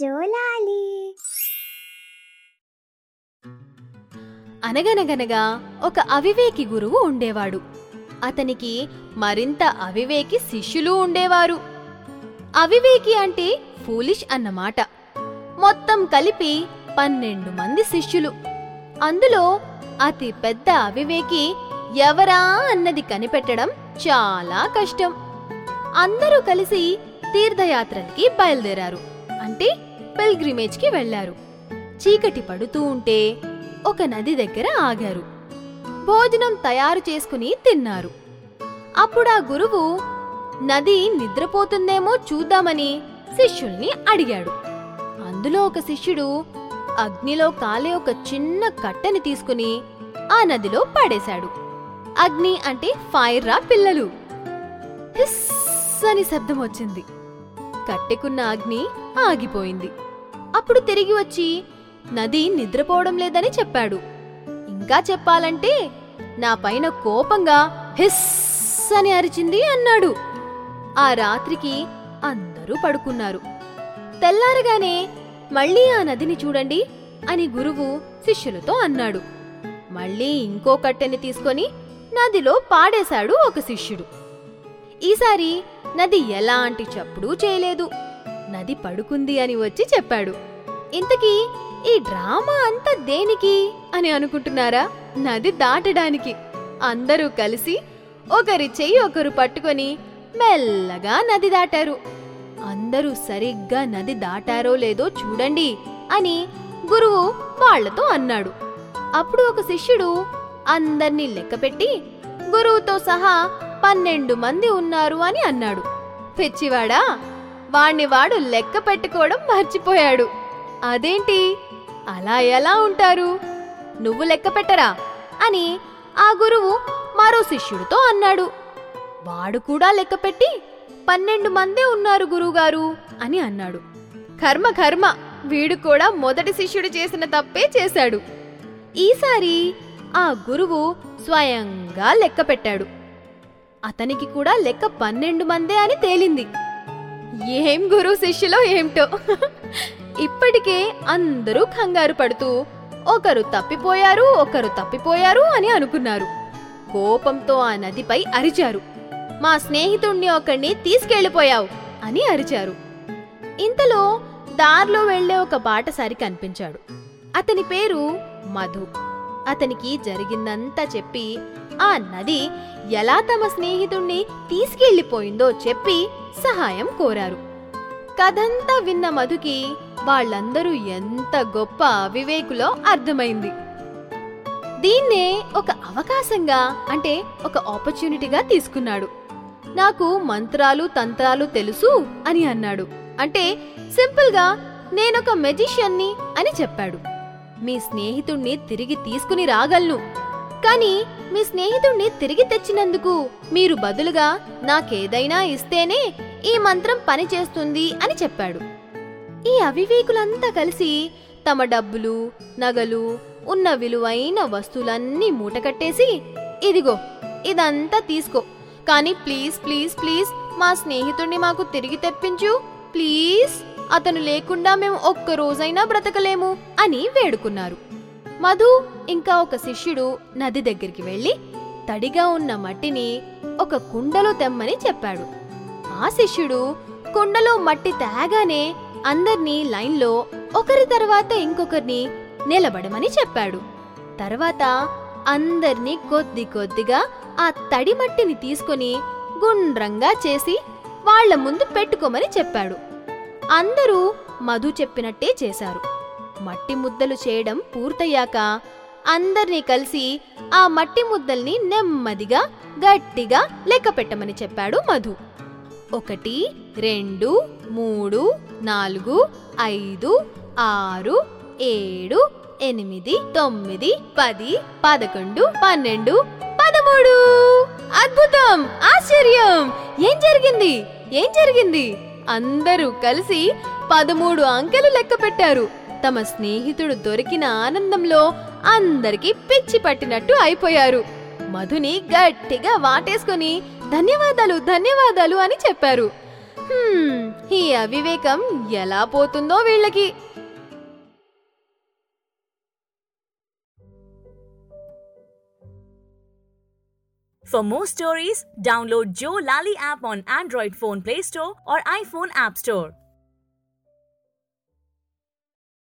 జోలాలి. అనగనగనగా ఒక అవివేకి గురువు ఉండేవాడు. అతనికి మరింత అవివేకి శిష్యులు ఉండేవారు. అవివేకి అంటే ఫూలిష్ అన్నమాట. మొత్తం కలిపి పన్నెండు మంది శిష్యులు. అందులో అతి పెద్ద అవివేకి ఎవరా అన్నది కనిపెట్టడం చాలా కష్టం. అందరూ కలిసి తీర్థయాత్రలకి బయలుదేరారు. అంటే పిల్గ్రిమేజ్కి వెళ్ళారు చీకటి పడుతూ ఉంటే ఒక నది దగ్గర ఆగారు. భోజనం తయారు చేసుకుని తిన్నారు. అప్పుడా గురువు నది నిద్రపోతుందేమో చూద్దామని శిష్యుల్ని అడిగాడు. అందులో ఒక శిష్యుడు అగ్నిలో కాలే ఒక చిన్న కట్టెని తీసుకుని ఆ నదిలో పడేశాడు. అగ్ని అంటే ఫైర్ రా పిల్లలు. హిస్ అని శబ్దం వచ్చింది. కట్టెకున్న అగ్ని ఆగిపోయింది. అప్పుడు తిరిగి వచ్చి నది నిద్రపోవడం లేదని చెప్పాడు. ఇంకా చెప్పాలంటే నా పైన కోపంగా హిస్ అని అరిచింది అన్నాడు. ఆ రాత్రికి అందరూ పడుకున్నారు. తెల్లారగానే మళ్ళీ ఆ నదిని చూడండి అని గురువు శిష్యులతో అన్నాడు. మళ్ళీ ఇంకో కట్టెని తీసుకొని నదిలో పాడేశాడు ఒక శిష్యుడు. ఈసారి నది ఎలాంటి చప్పుడు చేయలేదు. నది పడుకుంది అని వచ్చి చెప్పాడు. ఇంతకీ ఈ డ్రామా అంతా దేనికి? అని అనుకుంటున్నారా? నది దాటడానికి. అందరూ కలిసి ఒకరి చెయ్యి ఒకరు పట్టుకొని మెల్లగా నది దాటారు. అందరూ సరిగ్గా నది దాటారో లేదో చూడండి అని గురువు వాళ్ళతో అన్నాడు. అప్పుడు ఒక శిష్యుడు అందర్నీ లెక్కపెట్టి గురువుతో సహా పన్నెండు మంది ఉన్నారు అని అన్నాడు. పిచ్చివాడా వాణ్ణి వాడు లెక్క పెట్టుకోవడం మర్చిపోయాడు. అదేంటి? అలా ఎలా ఉంటారు? నువ్వు లెక్క పెట్టరా? అని ఆ గురువు మరో శిష్యుడితో అన్నాడు. వాడు కూడా లెక్క పెట్టి పన్నెండు మందే ఉన్నారు గురువుగారు అని అన్నాడు. కర్మ కర్మ వీడు కూడా మొదటి శిష్యుడు చేసిన తప్పే చేశాడు. ఈసారి ఆ గురువు స్వయంగా లెక్క పెట్టాడు. అతనికి కూడా లెక్క పన్నెండు మందే అని తేలింది. ఏం గురు శిష్యులో ఏమిటో? ఇప్పటికే అందరూ కంగారు పడుతూ ఒకరు తప్పిపోయారు ఒకరు తప్పిపోయారు అని అనుకున్నారు. కోపంతో ఆ నదిపై అరిచారు. మా స్నేహితుణ్ణి ఒకణ్ణి తీసుకెళ్ళిపోయావు అని అరిచారు. ఇంతలో దారిలో వెళ్ళే ఒక బాటసారి కనిపించాడు. అతని పేరు మధు. అతనికి జరిగిందంతా చెప్పి ఆ నది ఎలా తమ స్నేహితుణ్ణి తీసుకెళ్ళిపోయిందో చెప్పి సహాయం కోరారు. కథంతా విన్న మధుకి వాళ్ళందరూ ఎంత గొప్ప వివేకులో అర్థమైంది. దీన్నే ఒక అవకాశంగా అంటే ఒక ఆపర్చునిటీగా తీసుకున్నాడు. నాకు మంత్రాలు తంత్రాలు తెలుసు అని అన్నాడు. అంటే సింపుల్గా నేనొక మెజిషియన్ని అని చెప్పాడు. మీ స్నేహితుణ్ణి తిరిగి తీసుకుని రాగలను. కానీ మీ స్నేహితుణ్ణి తిరిగి తెచ్చినందుకు మీరు బదులుగా నాకేదైనా ఇస్తేనే ఈ మంత్రం పనిచేస్తుంది అని చెప్పాడు. ఈ అవివేకులంతా కలిసి తమ డబ్బులు నగలు ఉన్న విలువైన వస్తువులన్నీ మూటకట్టేసి ఇదిగో ఇదంతా తీసుకో. కానీ ప్లీజ్ ప్లీజ్ ప్లీజ్ మా స్నేహితుణ్ణి మాకు తిరిగి తెప్పించు. ప్లీజ్. అతను లేకుండా మేము ఒక్క రోజైనా బ్రతకలేము అని వేడుకున్నారు. మధు ఇంకా ఒక శిష్యుడు నది దగ్గరికి వెళ్ళి తడిగా ఉన్న మట్టిని ఒక కుండలో తెమ్మని చెప్పాడు. ఆ శిష్యుడు కుండలో మట్టి తేగానే అందర్నీ లైన్లో ఒకరి తర్వాత ఇంకొకరిని నిలబడమని చెప్పాడు. తర్వాత అందర్నీ కొద్ది కొద్దిగా ఆ తడి మట్టిని తీసుకొని గుండ్రంగా చేసి వాళ్ళ ముందు పెట్టుకోమని చెప్పాడు. అందరూ మధు చెప్పినట్టే చేశారు. మట్టి ముద్దలు చేయడం పూర్తయ్యాక అందర్నీ కలిసి ఆ మట్టి ముద్దల్ని నెమ్మదిగా గట్టిగా లెక్క పెట్టమని చెప్పాడు మధు. ఒకటి రెండు మూడు నాలుగు ఐదు ఆరు ఏడు ఎనిమిది తొమ్మిది పది పదకొండు పన్నెండు పదమూడు. అద్భుతం! ఆశ్చర్యం! ఏం జరిగింది? ఏం జరిగింది? అందరూ కలిసి పదమూడు అంకెలు లెక్క పెట్టారు. తమ స్నేహితుడు దొరికిన ఆనందంలో అందరికీ పిచ్చి పట్టినట్టు అయిపోయారు. మధుని గట్టిగా వాటేసుకొని ధన్యవాదాలు ధన్యవాదాలు అని చెప్పారు. ఈ అవివేకం ఎలా పోతుందో వీళ్ళకి. For more stories, download Joe Lally app on Android phone Play Store or iPhone App Store.